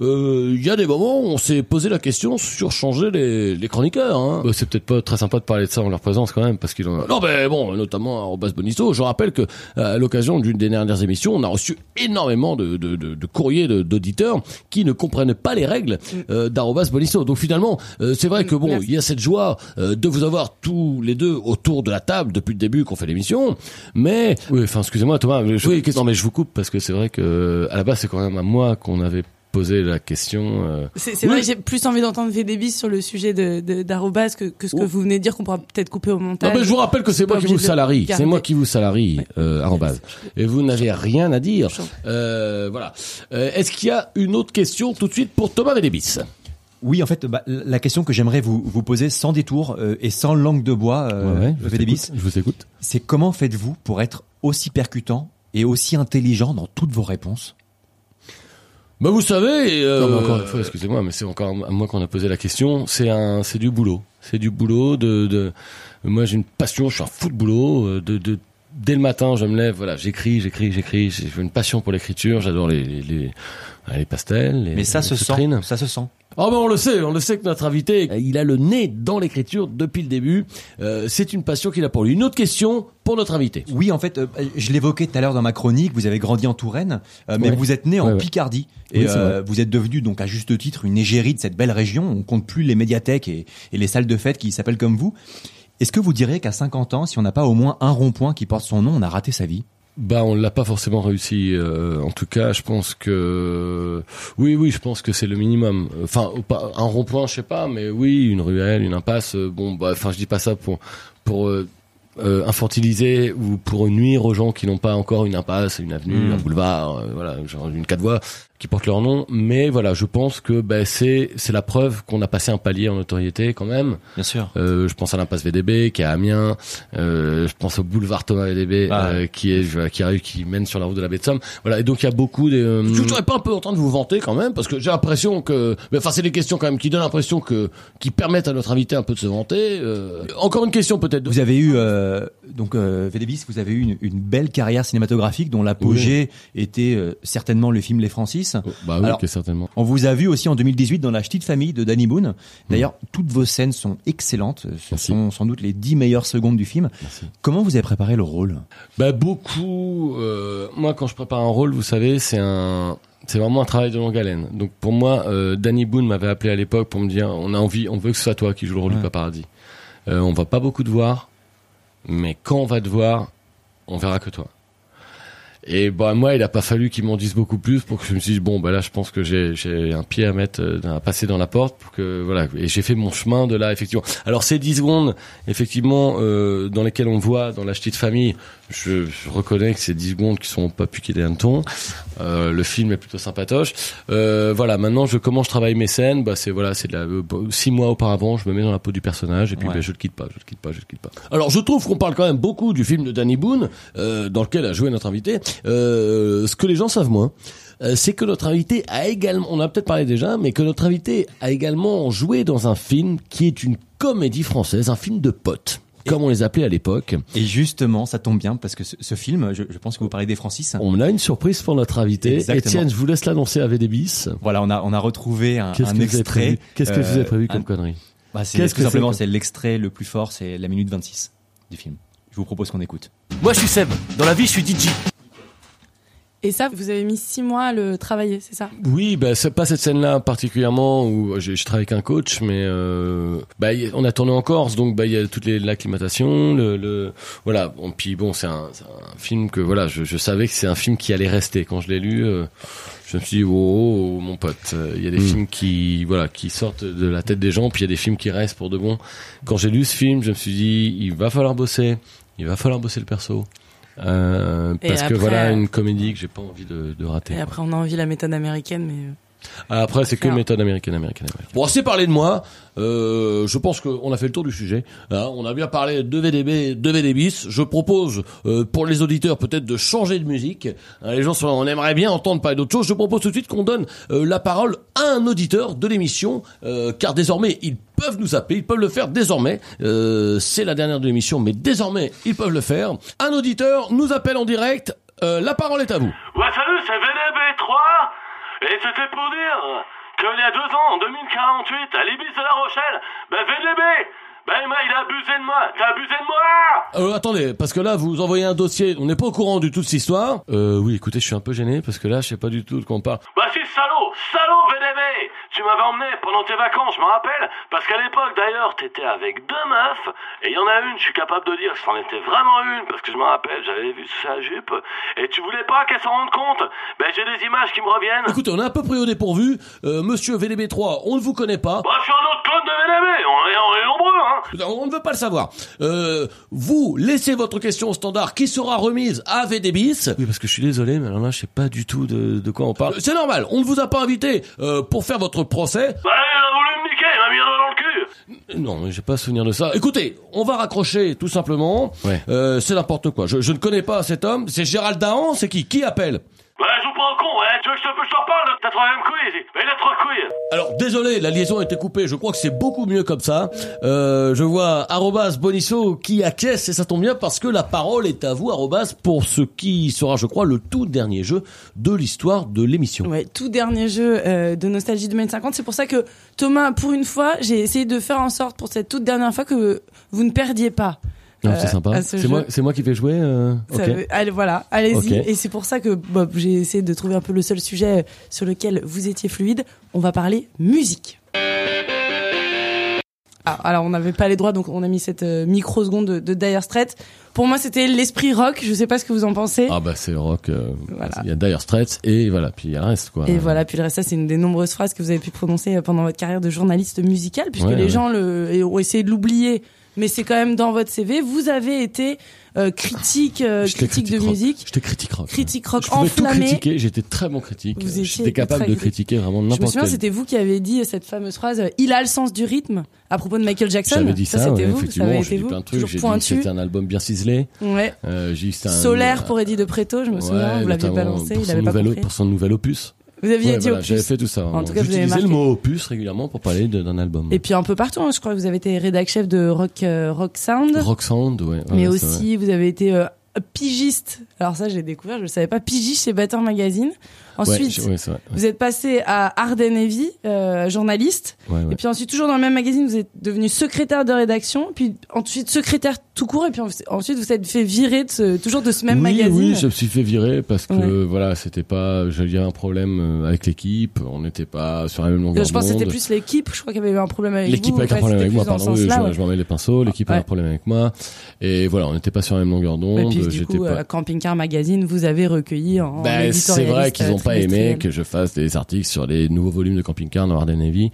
Euh, Il y a des moments où on s'est posé la question sur changer les, les chroniqueurs. Hein. Bah, c'est peut-être pas très sympa de parler de ça en leur présence quand même, parce qu'ils ont... Non, mais bon, notamment à Robas Bonisto. Je rappelle que à l'occasion d'une des dernières émissions, on a reçu énormément de, de, de, de courriers de- d'auditeurs qui ne comprennent pas les règles euh, d'Arobas Bonisto. Donc finalement, euh, c'est vrai que bon, il y a cette joie euh, de vous avoir tous les deux autour de la table depuis le début qu'on fait l'émission, mais Oui, enfin, excusez-moi Thomas, mais je... Oui, non mais je vous coupe parce que c'est vrai que à la base c'est quand même à moi qu'on avait posé la question. euh, C'est Oui. vrai, j'ai plus envie d'entendre Védébis sur le sujet de de- d'Arrobas que, que ce que Oh. vous venez de dire qu'on pourra peut-être couper au Non, montage. mais je vous rappelle que c'est moi qui vous de salarie. C'est moi qui vous salarie, euh, arrobase. Et vous n'avez rien à dire. Euh, voilà. Euh, Est-ce qu'il y a une autre question tout de suite pour Thomas Védébis Oui, en fait, bah, la question que j'aimerais vous, vous poser sans détour euh, et sans langue de bois, euh, ouais, ouais, je je vous écoute. c'est comment faites-vous pour être aussi percutant et aussi intelligent dans toutes vos réponses? Bah vous savez. euh, Non, mais encore une fois, excusez-moi, mais c'est encore à moi qu'on a posé la question. C'est un, c'est du boulot. C'est du boulot. De, de, moi, j'ai une passion. Je suis un fou de boulot. euh, De, de, dès le matin, je me lève. Voilà, j'écris, j'écris, j'écris. J'ai une passion pour l'écriture. J'adore les, les, les, les pastels. Les, Mais ça les se sent, ça se sent. Oh ben on le sait, on le sait que notre invité, il a le nez dans l'écriture depuis le début. Euh, c'est une passion qu'il a pour lui. Une autre question pour notre invité. Oui, en fait, euh, je l'évoquais tout à l'heure dans ma chronique. Vous avez grandi en Touraine, euh, mais Ouais. vous êtes né en Ouais, ouais. Picardie et euh, vous êtes devenu donc à juste titre une égérie de cette belle région. On compte plus les médiathèques et, et les salles de fête qui s'appellent comme vous. Est-ce que vous direz qu'à 50 ans, si on n'a pas au moins un rond-point qui porte son nom, on a raté sa vie? Bah, on l'a pas forcément réussi. euh, en tout cas, je pense que oui, oui, je pense que c'est le minimum. Enfin, un rond-point, je sais pas, mais oui, une ruelle, une impasse. euh, Bon, bah, enfin, je dis pas ça pour pour euh, euh, infantiliser ou pour nuire aux gens qui n'ont pas encore une impasse, une avenue, Mm. un boulevard, euh, voilà, genre une quatre voies qui portent leur nom. Mais voilà, je pense que bah, c'est c'est la preuve qu'on a passé un palier en notoriété quand même. Bien sûr. Euh, je pense à l'impasse VDB qui est à Amiens. Euh, je pense au boulevard Thomas VDB Ah. euh, qui est qui arrive qui mène sur la route de la baie de Somme. Voilà. Et donc il y a beaucoup de. euh, Je voudrais pas un peu en train de vous vanter quand même, parce que j'ai l'impression que, mais enfin c'est des questions quand même qui donnent l'impression que, qui permettent à notre invité un peu de se vanter. Euh, encore une question peut-être. Vous avez eu euh, donc euh, Védébis, vous avez eu une, une belle carrière cinématographique dont l'apogée était euh, certainement le film Les Francis. Oh, bah oui, Alors, que certainement. On vous a vu aussi en 2018 dans La Petite Famille de Danny Boone. D'ailleurs, toutes vos scènes sont excellentes. Ce Merci. sont sans doute les dix meilleures secondes du film. Merci. Comment vous avez préparé le rôle? Bah beaucoup. euh, moi, quand je prépare un rôle, vous savez, c'est un, c'est vraiment un travail de longue haleine. Donc pour moi, euh, Danny Boone m'avait appelé à l'époque pour me dire, on a envie, on veut que ce soit toi qui joue le rôle Ouais. du paparazzi. Euh, on va pas beaucoup te voir, mais quand on va te voir, on verra que toi. Et bah moi, il a pas fallu qu'ils m'en disent beaucoup plus pour que je me dise bon bah là, je pense que j'ai j'ai un pied à mettre, euh, à passer dans la porte pour que voilà. Et j'ai fait mon chemin de là effectivement. Alors ces 10 secondes, effectivement, euh, dans lesquelles on voit dans la petite famille, je, je reconnais que c'est 10 secondes qui sont pas piquées des hannetons. Euh, le film est plutôt sympatoche. Euh, voilà, maintenant je comment je travaille mes scènes, bah c'est voilà, c'est de euh, six mois auparavant, je me mets dans la peau du personnage et puis Ouais. bah, je le quitte pas, je le quitte pas, je le quitte pas. Alors je trouve qu'on parle quand même beaucoup du film de Danny Boone, euh, dans lequel a joué notre invité. Euh, ce que les gens savent moins, euh, c'est que notre invité a également, on en a peut-être parlé déjà, mais que notre invité a également joué dans un film qui est une comédie française, un film de potes, comme on les appelait à l'époque. Et justement, ça tombe bien parce que ce, ce film, je, je pense que vous parlez des Francis. On a une surprise pour notre invité. Exactement. Étienne, je vous laisse l'annoncer à VDBis. Voilà, on a on a retrouvé un, Qu'est-ce un que vous avez extrait. prévu Qu'est-ce que vous avez euh, prévu un- comme connerie bah, c'est Qu'est-ce tout que simplement c'est c'est l'extrait le plus fort, c'est la minute 26 du film. Je vous propose qu'on écoute. Moi, je suis Seb. Dans la vie, je suis DJ. Et ça, vous avez mis six mois à le travailler, c'est ça? Oui, bah c'est pas cette scène-là particulièrement où je, je travaille avec un coach, mais euh, bah on a tourné en Corse, donc bah il y a toutes les l'acclimatation, le, le voilà. Bon, puis bon, c'est un, film que voilà, je, je savais que c'est un film qui allait rester. Quand je l'ai lu, euh, je me suis dit oh, oh, oh, mon pote, euh, il y a des Mm. films qui voilà qui sortent de la tête des gens, puis il y a des films qui restent pour de bon. Quand j'ai lu ce film, je me suis dit il va falloir bosser, il va falloir bosser le perso. Euh, parce que voilà euh, une comédie que j'ai pas envie de, de rater. Et après, on a envie la méthode américaine, mais euh, Après, c'est que méthode américaine, américaine, américaine. Bon, assez parlé de moi. Euh, je pense qu'on a fait le tour du sujet. Hein. on a bien parlé de VDB, de VDBis. Je propose euh, pour les auditeurs peut-être de changer de musique. Hein, les gens sont, on aimerait bien entendre parler d'autre chose. Je propose tout de suite qu'on donne euh, la parole à un auditeur de l'émission, euh, car désormais ils peuvent nous appeler, ils peuvent le faire désormais. c'est la dernière de l'émission, mais désormais ils peuvent le faire. Un auditeur nous appelle en direct. la parole est à vous. Ouais, salut, c'est VDB3. Et c'était pour dire qu'il y a deux ans, en 2048, à l'Ibis de La Rochelle, ben VDB, ben il a abusé de moi, t'as abusé de moi euh, Attendez, parce que là vous envoyez un dossier, on n'est pas au courant du tout de cette histoire. Euh, oui, écoutez, je suis un peu gêné parce que là je sais pas du tout de quoi on parle. Bah si, salaud, salaud VDB Tu m'avais emmené pendant tes vacances, je me rappelle, parce qu'à l'époque d'ailleurs, t'étais avec deux meufs, et il y en a une, je suis capable de dire c'en était vraiment une, parce que je me rappelle, j'avais vu sa jupe, et tu voulais pas qu'elle s'en rende compte? Ben j'ai des images qui me reviennent. Écoutez, on est un peu pris au dépourvu, euh, monsieur VDB3, on ne vous connaît pas. Bah je suis un autre clone de VDB, on est, on est nombreux, on ne veut pas le savoir. Euh, vous laissez votre question au standard qui sera remise à VDBIS. Oui, parce que je suis désolé, mais alors là, je sais pas du tout de, de quoi on parle. C'est normal, on ne vous a pas invité euh, pour faire votre procès. Bah, il a voulu me niquer, il m'a mis un dans le cul. Non, j'ai pas souvenir de ça. Écoutez, on va raccrocher tout simplement. Ouais. Euh, c'est n'importe quoi. Je, je, ne connais pas cet homme. C'est Gérald Dahan. C'est qui? Qui appelle? Ouais, je vous prends con, ouais. Tu veux que je te, je reparle? T'as troisième couille ici. Il a trois couilles. Alors, désolé, la liaison a été coupée. Je crois que c'est beaucoup mieux comme ça. Euh, je vois arrobas Bonisso qui acquiesce et ça tombe bien parce que la parole est à vous, arrobas, pour ce qui sera, je crois, le tout dernier jeu de l'histoire de l'émission. Ouais, tout dernier jeu euh, de Nostalgie 2050. C'est pour ça que, Thomas, pour une fois, j'ai essayé de faire en sorte pour cette toute dernière fois que vous ne perdiez pas. C'est sympa. C'est moi, qui vais jouer. Euh... allez, voilà, allez-y. Et c'est pour ça que j'ai essayé de trouver un peu le seul sujet sur lequel vous étiez fluide. On va parler musique. Ah, alors on n'avait pas les droits, donc on a mis cette euh, microseconde de, de Dire Straits. Pour moi, c'était l'esprit rock. Je sais pas ce que vous en pensez. Ah bah c'est rock. Euh, voilà. Il y a Dire Straits et voilà, puis il y a le reste quoi. Et voilà, puis le reste, ça c'est une des nombreuses phrases que vous avez pu prononcer euh, pendant votre carrière de journaliste musical, puisque les gens le, ont essayé de l'oublier mais c'est quand même dans votre CV. Vous avez été euh, critique, euh, critique de musique. J'étais critique rock. Critique rock je enflammé. tout critiquer. J'étais très bon critique. J'étais capable de critiquer vraiment n'importe Je me souviens, c'était vous qui avez dit cette fameuse phrase euh, "Il a le sens du rythme" à propos de Michael Jackson. J'avais dit ça, ça c'était ouais, vous. effectivement. J'ai dit plein de trucs. J'ai dit c'était un album bien ciselé. Ouais. Un, Solaire pour Eddie de Preto, je me souviens. vous l'aviez balancé. Il avait pas compris. Pour son nouvel opus. Vous aviez dit opus. J'avais fait tout ça. En tout cas, J'utilisais le mot opus régulièrement pour parler d'un album. Et puis un peu partout, hein, je crois que vous avez été rédac chef de Rock euh, Rock Sound. Rock Sound, ouais. Mais aussi, vous avez été euh, pigiste. Alors ça, j'ai découvert, je ne savais pas. Pigiste chez Better Magazine. Ensuite, ouais, vous êtes passé à Arden Heavy, euh, journaliste. Et puis ensuite, toujours dans le même magazine, vous êtes devenu secrétaire de rédaction. Puis ensuite, secrétaire tout court. Et puis ensuite, vous êtes fait virer de ce, toujours de ce même oui, magazine. Oui, je me suis fait virer parce que voilà, c'était pas. J'avais un problème euh, avec l'équipe. On n'était pas sur la même longueur Je pense que c'était plus l'équipe. Je crois qu'il y avait eu un problème avec L'équipe avec un problème avec moi, pardon. je, je m'en mets les pinceaux. L'équipe ouais. a un problème avec moi. Et voilà, on n'était pas sur la même longueur d'onde. Et puis du coup, pas... Camping Car Magazine, vous avez recueilli en. Ben, c'est vrai qu'ils n'ont pas aimé que je fasse des articles sur les nouveaux volumes de Camping Car dans Arden Navy.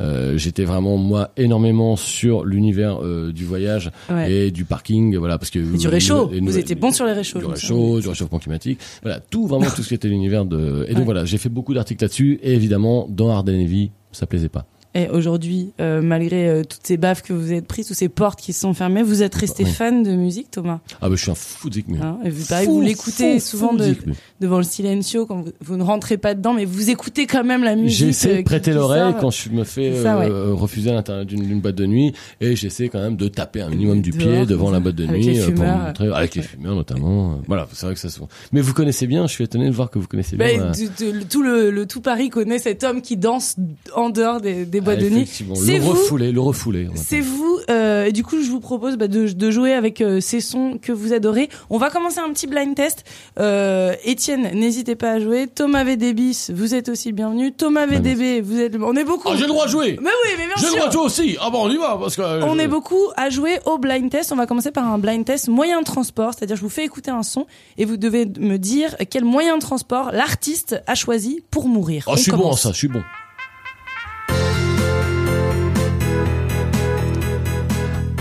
Euh, j'étais vraiment moi énormément sur l'univers euh, du voyage ouais. et du parking voilà parce que et du réchaud vous étiez bon sur les réchauds du réchaud du réchauffement climatique voilà tout vraiment tout ce qui était l'univers de et donc Ouais. voilà j'ai fait beaucoup d'articles là-dessus et évidemment dans Arden Navy ça plaisait pas Et aujourd'hui, euh, malgré euh, toutes ces baffes que vous êtes prises, toutes ces portes qui se sont fermées, vous êtes resté Oui. fan de musique, Thomas? ah bah je suis un fou de Zik mais Hein, et vous, pareil, Fou, vous l'écoutez souvent de- mais. devant le silencio quand vous, vous ne rentrez pas dedans, mais vous écoutez quand même la musique. J'essaie euh, de qui- prêter l'oreille quand je me fais ça, ouais. euh, refuser à l'intérieur d'une d'une boîte de nuit et j'essaie quand même de taper un minimum du pied devant la boîte de nuit les euh, pour montrer avec les fumeurs notamment. euh, Voilà, c'est vrai que ça se Mais vous connaissez bien, je suis étonné de voir que vous connaissez bien. Ben, euh, du- de- tout le, le tout Paris connaît cet homme qui danse en dehors des, des boîtes ah, de nuit. C'est le vous, refoulé, le refoulé. c'est vous. euh, et du coup, je vous propose bah, de, de jouer avec euh, ces sons que vous adorez. On va commencer un petit blind test. Euh, Étienne, n'hésitez pas à jouer. Thomas VDBis, vous êtes aussi bienvenu. Thomas VDB, vous êtes. On est beaucoup. Ah, j'ai le droit de jouer. Mais oui, mais bien J'ai le droit de jouer aussi. Ah bon, on y va parce que. On est beaucoup à jouer au blind test. On va commencer par un blind test moyen de transport, c'est-à-dire je vous fais écouter un son et vous devez me dire quel moyen de transport l'artiste a choisi pour mourir. Oh, je suis bon en ça, je suis bon.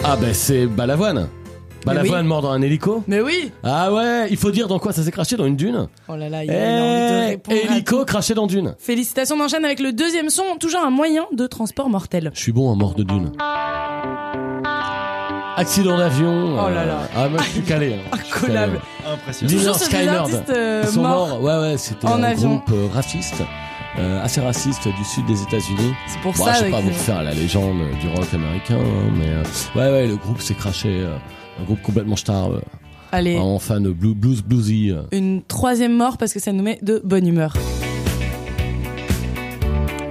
Ah ben c'est Balavoine. Bah, la oui. voix, elle mord dans un hélico. Mais oui Ah ouais, il faut dire dans quoi ça s'est craché dans une dune. Oh là là, il a, envie de Eh, hélico craché dans dune. Félicitations, on enchaîne avec le deuxième son, toujours un moyen de transport mortel. Je suis bon à mort de dune. Accident d'avion. Oh là euh, là. Ah, moi, je suis calé. hein. Incollable. Impressionnant. Skynerd. artistes, euh, Ils sont morts morts. Ouais, ouais, c'était en un avion. groupe euh, raciste. Euh, assez raciste du sud des États-Unis. C'est pour Bon, ça je sais pas vous euh, faire la légende du rock américain, hein, mais euh, ouais, ouais, le groupe s'est craché. euh, un groupe complètement star, euh, Allez, vraiment fan de blue- blues bluesy. euh. une troisième mort parce que ça nous met de bonne humeur.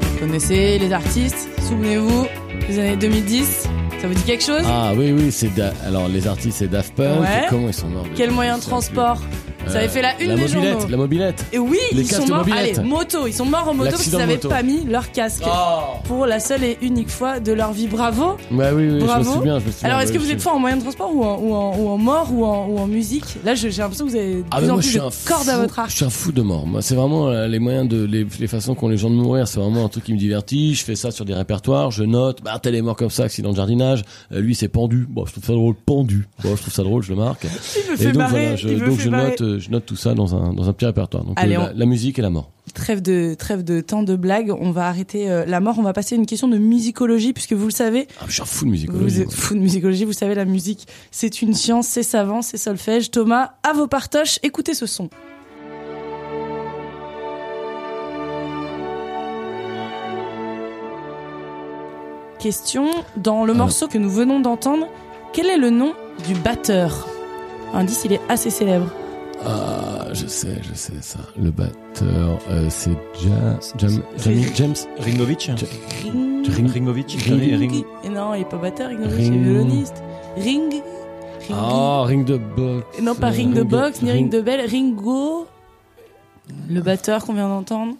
Vous connaissez les artistes, souvenez-vous, les années 2010, ça vous dit quelque chose? Ah oui, oui, c'est Da- alors les artistes c'est Daft Punk. Ouais. Comment ils sont morts Quel moyen de transport? plus. Ça avait Euh, fait la une la des mobilette, journaux. la mobilette. Et oui, Les ils sont casques de morts. Allez, moto, ils sont morts en moto parce qu'ils n'avaient pas mis leur casque. Oh Pour la seule et unique fois de leur vie. Bravo. Ouais, oui, oui, je Bravo. me souviens, je me souviens. Alors, est-ce ouais, que vous êtes fort en moyen de transport ou en, ou en, ou en mort ou en, ou en musique? Là, j'ai l'impression que vous avez de Ah plus en moi plus suis de un cordes à fou- votre arc. Je suis un fou de mort. Moi c'est vraiment euh, les moyens de les, les façons qu'ont les gens de mourir. C'est vraiment un truc qui me divertit. Je fais ça sur des répertoires. Je note. Bah tel est mort comme ça, accident de jardinage. Euh, lui c'est pendu. Bon je trouve ça drôle. Pendu. Bon je trouve ça drôle. Je le marque. Il me Et fait donc marrer. voilà. Je, il me donc fait je marrer. Note je note tout ça dans un dans un petit répertoire. Donc Allez, euh, on- la, musique et la mort. Trêve de, trêve de temps de blagues. On va arrêter euh, la mort. On va passer à une question de musicologie puisque vous le savez. Ah je suis un fou de Vous musicologie. êtes fou de musicologie. Vous savez, la musique, c'est une science, c'est savant, c'est solfège. Thomas, à vos partoches, écoutez ce son. Question dans le morceau que nous venons d'entendre. Quel est le nom du batteur? Indice, il est assez célèbre. Ah je sais je sais ça. Le batteur euh, c'est Ja- Jam- Jamie- James. Ringovic Ring. Ring- Ringovic Ring- Ring- Ring- Et non, il est pas batteur, Ring. Ring. c'est violoniste. Ring. Ring. Ah ring de boxe. Non, pas ring de boxe, ni ring ring- de belle, Ringo. Le batteur qu'on vient d'entendre.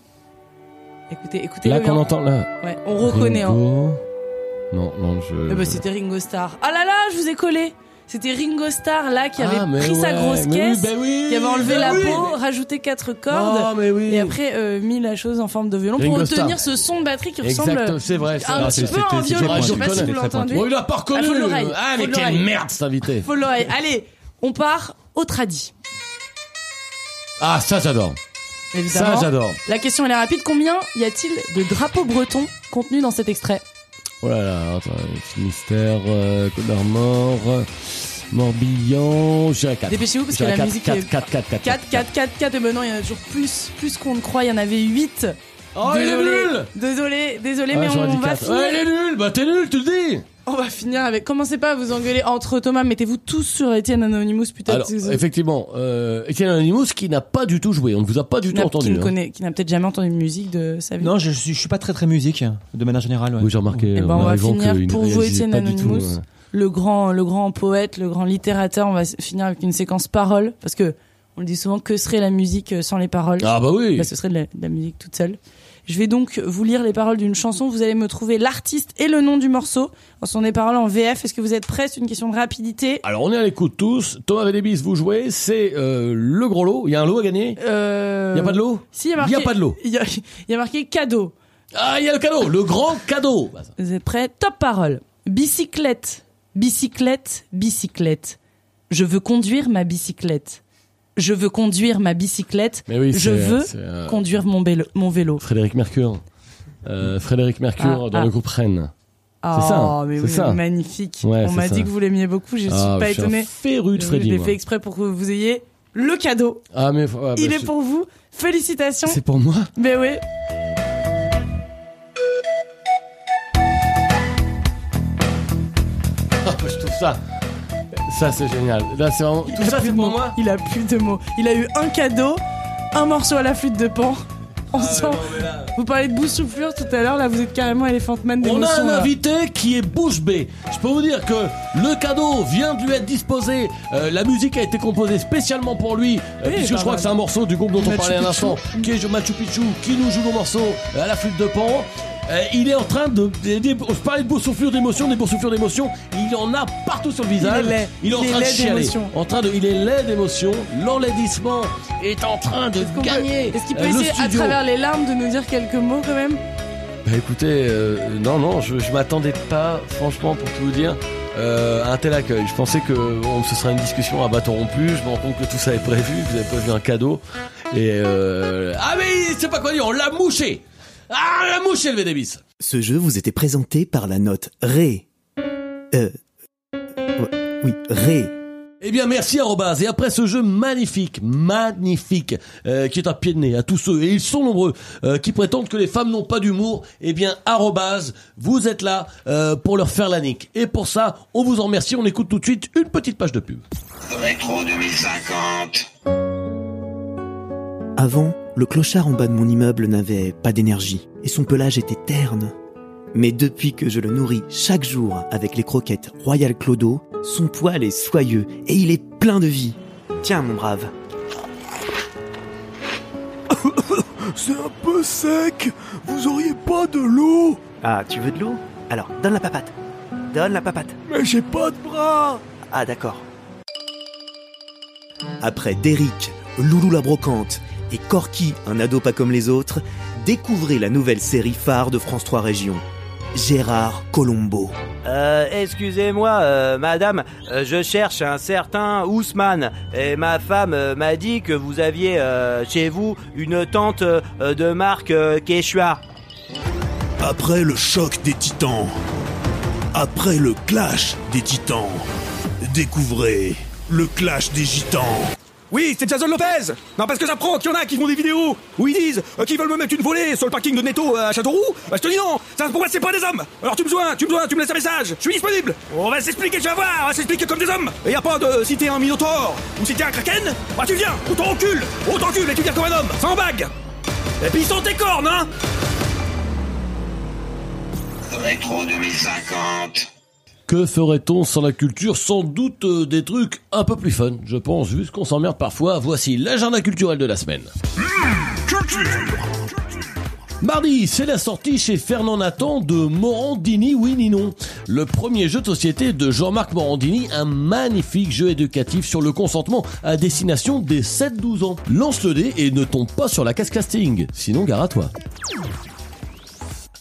Écoutez, écoutez. Là qu'on entend là. Ouais, on reconnaît. Hein. Ringo. Non non je. Eh ben, c'était Ringo Starr. Ah là là, je vous ai collé. C'était Ringo Starr là qui avait Ah, pris sa grosse oui, caisse, oui, qui avait enlevé ben la oui, peau, mais- rajouté quatre cordes. Oh, oui. Et après euh, mis la chose en forme de violon Ringo pour obtenir ce son de batterie qui Exact, ressemble c'est vrai. c'est un vrai, petit peu en c'était violon. Je sais pas si vous l'entendez. Bon, il a pas reconnu. Ah. Ah, mais quelle merde cet invité. Faut l'oreille. Allez, on part au tradi. Ah, ça j'adore. Évidemment. Ça j'adore. La question elle est rapide. Combien y a-t-il de drapeaux bretons contenus dans cet extrait? Oh là là, attends, Finistère, euh, Côte d'Armor, euh, Morbihan, je dirais 4. Dépêchez-vous parce que la musique 4, est 4, 4, 4, 4, 4, 4, 4, et maintenant il y en a toujours plus, plus qu'on ne croit, il y en avait 8. Oh, il est nul. Désolé, désolé, mais on, va finir. Ouais, il est nul, bah t'es nul, tu le dis On va finir avec. Commencez pas à vous engueuler entre Thomas, mettez-vous tous sur Etienne Anonymous, peut-être. Alors, effectivement, euh, Etienne Anonymous qui n'a pas du tout joué, on ne vous a pas du tout entendu. qui ne hein. connaît, qui n'a peut-être jamais entendu de musique de sa vie. Non, je suis, je suis pas très très musique, de manière générale. ouais. Oui, j'ai remarqué. Eh ben, en on va finir pour vous, Étienne tout, Anonymous. euh, le grand, le grand poète, le grand littérateur. On va finir avec une séquence paroles parce que on le dit souvent. Que serait la musique euh, sans les paroles Ah bah oui Bah, ce serait de la, de la musique toute seule. Je vais donc vous lire les paroles d'une chanson. Vous allez me trouver l'artiste et le nom du morceau. Ce sont des paroles en VF. Est-ce que vous êtes prêts? C'est une question de rapidité. Alors on est à l'écoute tous. Thomas Védébis, vous jouez. C'est euh, le gros lot. Il y a un lot à gagner? Euh... Il y a pas de lot? Si, il y a marqué. Il y a pas de lot. Il y a, il y a marqué cadeau. Ah, il y a le cadeau, le grand cadeau. Bah. Vous êtes prêts? Top parole. Bicyclette, bicyclette, bicyclette. Je veux conduire ma bicyclette. Je veux conduire ma bicyclette. Mais oui, Je veux euh, conduire mon vélo. Mon vélo. Frédéric Mercure. Euh, Frédéric Mercure Ah, dans ah. le groupe Rennes. Oh, C'est ça, mais oui, ça. magnifique. Ouais, On m'a dit que vous l'aimiez beaucoup. Je suis Ah, pas je suis étonnée. féru de Je Freddy, l'ai moi. fait exprès pour que vous ayez le cadeau. Ah mais bah, Il est je- pour vous. Félicitations. C'est pour moi. Mais oui. Ah, je trouve ça. Ça c'est génial. Là c'est vraiment. Tout Il a ça plus c'est de pour mots. moi. Il a plus de mots. Il a eu un cadeau, un morceau à la flûte de pan. Ah, On sent. Vous parlez de boussouflure tout à l'heure. Là, vous êtes carrément Elephant Man On a d'émotion. un là. invité qui est bouche bée. Je peux vous dire que le cadeau vient de lui être disposé. Euh, la musique a été composée spécialement pour lui, euh, Oui, puisque je crois que c'est un morceau du groupe dont on Machu parlait à Picchu. l'instant, qui est Machu Picchu, qui nous joue le morceau euh, à la flûte de pan. Euh, il est en train de, de, de- je parlais de boursouflure d'émotion, des boursouflures d'émotion. Il en a partout sur le visage. Il est laid. Il est en Il est train de laid chialer. d'émotion. En train de, il est laid d'émotion. L'enlaidissement est en train de gagner. Est-ce qu'il peut euh, essayer à travers les larmes de nous dire quelques mots quand même? Bah écoutez, euh, non, non, je, je m'attendais pas, franchement, pour tout vous dire, euh, un tel accueil. Je pensais que bon, ce serait une discussion à bâton rompu. Je me rends compte que tout ça est prévu, que vous avez prévu un cadeau. Et euh... ah mais c'est pas quoi dire, on l'a mouché. Ah l'a mouché le VDBIS. Ce jeu vous était présenté par la note Ré. Euh, oui, Ré. Eh bien, merci Arrobase. Et après ce jeu magnifique, magnifique, euh, qui est un pied de nez à tous ceux, et ils sont nombreux, euh, qui prétendent que les femmes n'ont pas d'humour, eh bien, Arrobase, vous êtes là euh, pour leur faire la nique. Et pour ça, on vous en remercie. On écoute tout de suite une petite page de pub. Rétro 2050. Avant, le clochard en bas de mon immeuble n'avait pas d'énergie, et son pelage était terne. Mais depuis que je le nourris chaque jour avec les croquettes Royal Clodo, son poil est soyeux et il est plein de vie. Tiens, mon brave. C'est un peu sec. Vous auriez pas de l'eau Ah, tu veux de l'eau? Alors, donne la papate. Donne la papate. Mais j'ai pas de bras. Ah, d'accord. Après Derrick, Loulou la brocante et Corky, un ado pas comme les autres, découvrez la nouvelle série phare de France 3 Région. Gérard Colombo. Euh, excusez-moi, euh, madame, euh, je cherche un certain Ousmane. Et ma femme euh, m'a dit que vous aviez euh, chez vous une tente euh, de marque euh, Quechua. Après le choc des titans, après le clash des titans, découvrez le clash des gitans. Oui, c'est Jason Lopez. Non, parce que j'apprends qu'il y en a qui font des vidéos où ils disent euh, qu'ils veulent me mettre une volée sur le parking de Netto à Châteauroux. Bah, je te dis non. Ça, pour moi, c'est pas des hommes. Alors, tu me tu me tu me laisses un message. Je suis disponible. On va s'expliquer, tu vas voir. On va s'expliquer comme des hommes. Et y a pas de si t'es un minotaure ou si t'es un kraken? Bah, tu viens, ou t'encules Ou t'encules et tu viens comme un homme, sans bague. Et puis, sans tes cornes, hein. Rétro 2050. Que ferait-on sans la culture? Sans doute euh, des trucs un peu plus fun, je pense, vu qu'on s'emmerde parfois. Voici l'agenda culturel de la semaine. Mardi, c'est la sortie chez Fernand Nathan de Morandini Oui ni non. Le premier jeu de société de Jean-Marc Morandini, un magnifique jeu éducatif sur le consentement à destination des 7-12 ans. Lance le dé et ne tombe pas sur la casse casting, sinon gare à toi.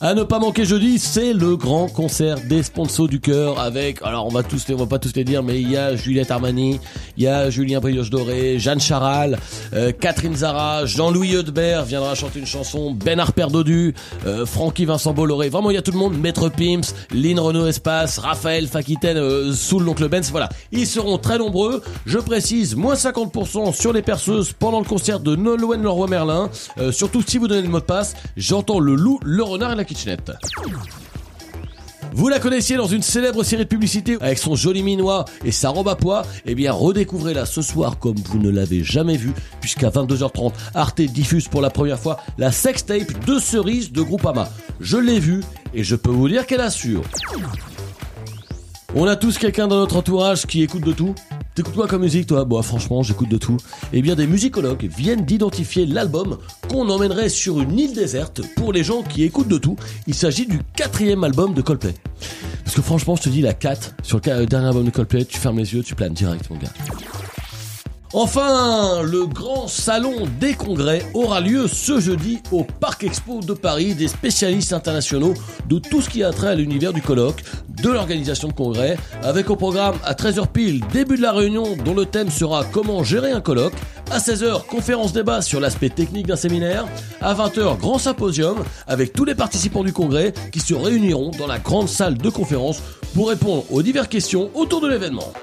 À ne pas manquer jeudi, c'est le grand concert des sponsors du cœur avec, alors on va tous, les- on va pas tous les dire, mais il y a Juliette Armani, il y a Julien Brioche Doré, Jeanne Charal, euh, Catherine Zara, Jean-Louis Eudebert viendra chanter une chanson, Ben Harper Dodu, euh, Francky Vincent Bolloré, vraiment il y a tout le monde, Maître Pimps, Lynn Renault Espace, Raphaël Fakiten, euh, sous l'oncle Benz, voilà. Ils seront très nombreux, je précise, moins 50% sur les perceuses pendant le concert de Nolwenn Leroy Merlin, euh, surtout si vous donnez le mot de passe, j'entends le loup, le renard et la Vous la connaissiez dans une célèbre série de publicité avec son joli minois et sa robe à pois? Eh bien, redécouvrez-la ce soir comme vous ne l'avez jamais vue, puisqu'à 22h30, Arte diffuse pour la première fois la sextape de Cerise de Groupama. Je l'ai vue et je peux vous dire qu'elle assure. On a tous quelqu'un dans notre entourage qui écoute de tout? T'écoutes quoi comme musique toi? Bon franchement j'écoute de tout. Eh bien des musicologues viennent d'identifier l'album qu'on emmènerait sur une île déserte pour les gens qui écoutent de tout. Il s'agit du quatrième album de Coldplay. Parce que franchement je te dis la 4 sur le dernier album de Coldplay, tu fermes les yeux, tu planes direct mon gars. Enfin, le grand salon des congrès aura lieu ce jeudi au Parc Expo de Paris. Des spécialistes internationaux de tout ce qui a trait à l'univers du colloque, de l'organisation de congrès, avec au programme à 13h pile début de la réunion dont le thème sera comment gérer un colloque, à 16h conférence débat sur l'aspect technique d'un séminaire, à 20h grand symposium avec tous les participants du congrès qui se réuniront dans la grande salle de conférence pour répondre aux diverses questions autour de l'événement.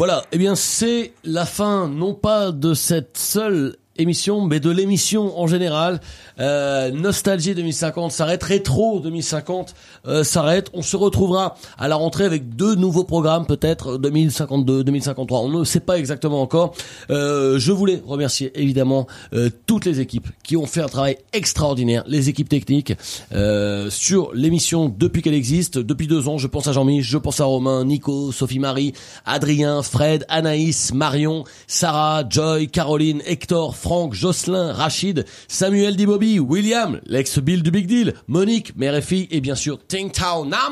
Voilà, eh bien c'est la fin non pas de cette seule émission, mais de l'émission en général. Euh, Nostalgie 2050 s'arrête, Rétro 2050 euh, s'arrête. On se retrouvera à la rentrée avec deux nouveaux programmes, peut-être 2052, 2053. On ne sait pas exactement encore. Euh, je voulais remercier évidemment toutes les équipes qui ont fait un travail extraordinaire, les équipes techniques sur l'émission depuis qu'elle existe, depuis deux ans. Je pense à Jean-Mi, je pense à Romain, Nico, Sophie-Marie, Adrien, Fred, Anaïs, Marion, Sarah, Joy, Caroline, Hector, Franck, Jocelyn, Rachid, Samuel Dibobi, William, l'ex-Bill du Big Deal, Monique, mère et fille, et bien sûr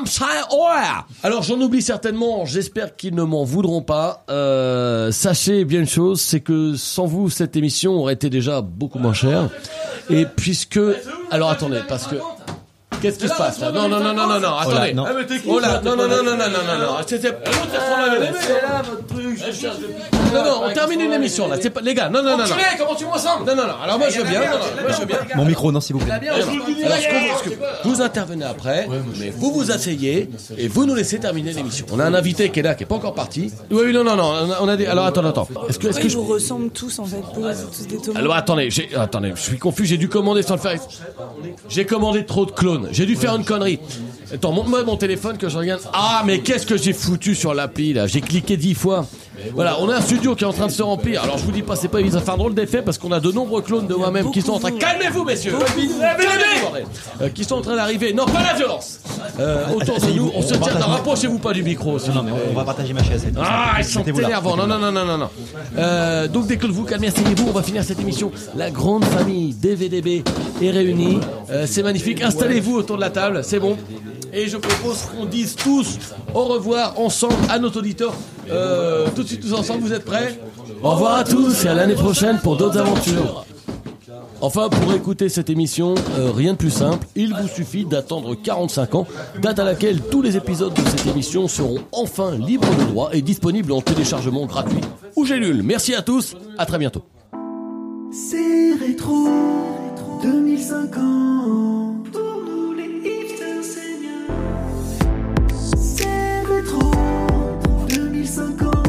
Sai Oa. Alors j'en oublie certainement, j'espère qu'ils ne m'en voudront pas. Euh, sachez bien une chose, c'est que sans vous, cette émission aurait été déjà beaucoup moins chère. Et puisque... Alors attendez, parce que... Qu'est-ce qui se passe Non, non, non, non, non, non, attendez. non, non, non, non, non, non, non, non. C'est là votre truc. Non, non, on termine une émission là. C'est pas les gars. Non, non, non, non. Comment tu m'ensembles Non, non, non. Alors moi je veux bien. Moi je veux bien. Mon micro, non, s'il vous plaît. Vous intervenez après, mais vous vous asseyez et vous nous laissez terminer l'émission. On a un invité qui est là, qui est pas encore parti. Oui, oui, non, non, non. On a des. Alors attends, attends. Est-ce que, est-ce que je vous ressemble tous en fait tous des Alors attendez, attendez. Je suis confus. J'ai dû commander sans le faire. J'ai commandé trop de clones j'ai dû faire une connerie. Attends, montre-moi mon téléphone que je regarde. Ah, mais qu'est-ce que j'ai foutu sur l'appli là J'ai cliqué dix fois. Voilà, on a un studio qui est en train de se remplir. Alors je vous dis pas, c'est pas évident, ça fait un drôle d'effet parce qu'on a de nombreux clones de moi-même qui sont en train. Calmez-vous, messieurs. Calmez-vous. Euh, qui sont en train d'arriver. Non, pas la violence. Euh, autour de nous, on se tient. Rapprochez-vous pas du micro. Non, mais on, on va partager ma chaise. Ah, ils sont énervants. Non, non, non, non, non. Euh, donc dès que vous calmez, asseyez-vous, on va finir cette émission. La grande famille DVDB est réunie. Euh, c'est magnifique. Installez-vous autour de la table, c'est bon. Et je propose qu'on dise tous au revoir ensemble à notre auditeur. Tout de suite tous ensemble, vous êtes prêts? Au revoir à tous et à l'année prochaine pour d'autres aventures. Enfin, pour écouter cette émission, euh, rien de plus simple, il vous suffit d'attendre 45 ans, date à laquelle tous les épisodes de cette émission seront enfin libres de droit et disponibles en téléchargement gratuit ou gélule. Merci à tous, à très bientôt. C'est rétro 2050 Pour nous les hipsters seniors C'est rétro 2050